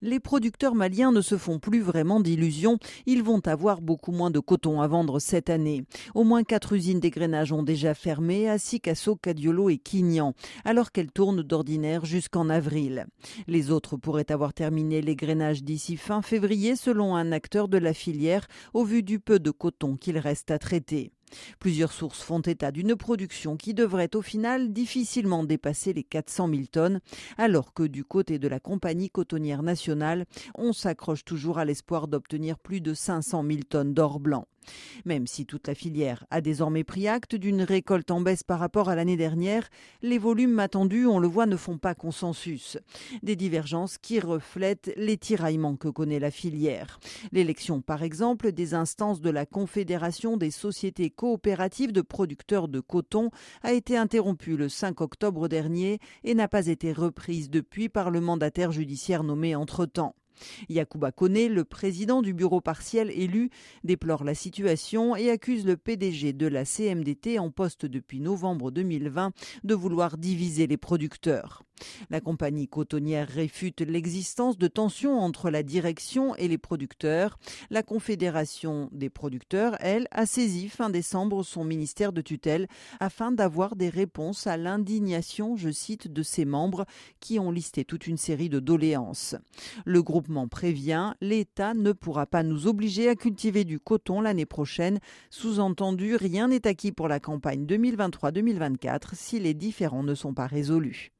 Les producteurs maliens ne se font plus vraiment d'illusions. Ils vont avoir beaucoup moins de coton à vendre cette année. Au moins quatre usines d'égrainage ont déjà fermé à Sikasso, Cadiolo et Quignan, alors qu'elles tournent d'ordinaire jusqu'en avril. Les autres pourraient avoir terminé l'égrainage d'ici fin février, selon un acteur de la filière, au vu du peu de coton qu'il reste à traiter. Plusieurs sources font état d'une production qui devrait au final difficilement dépasser les 400 000 tonnes, alors que du côté de la compagnie cotonnière nationale, on s'accroche toujours à l'espoir d'obtenir plus de 500 000 tonnes d'or blanc. Même si toute la filière a désormais pris acte d'une récolte en baisse par rapport à l'année dernière, les volumes attendus, on le voit, ne font pas consensus. Des divergences qui reflètent les tiraillements que connaît la filière. L'élection, par exemple, des instances de la Confédération des sociétés coopératives de producteurs de coton a été interrompue le 5 octobre dernier et n'a pas été reprise depuis par le mandataire judiciaire nommé entre-temps. Yacouba Kone, le président du bureau partiel élu, déplore la situation et accuse le PDG de la CMDT en poste depuis novembre 2020 de vouloir diviser les producteurs. La compagnie cotonnière réfute l'existence de tensions entre la direction et les producteurs. La Confédération des producteurs, elle, a saisi fin décembre son ministère de tutelle afin d'avoir des réponses à l'indignation, je cite, de ses membres qui ont listé toute une série de doléances. Le groupe prévient, l'État ne pourra pas nous obliger à cultiver du coton l'année prochaine. Sous-entendu, rien n'est acquis pour la campagne 2023-2024 si les différends ne sont pas résolus.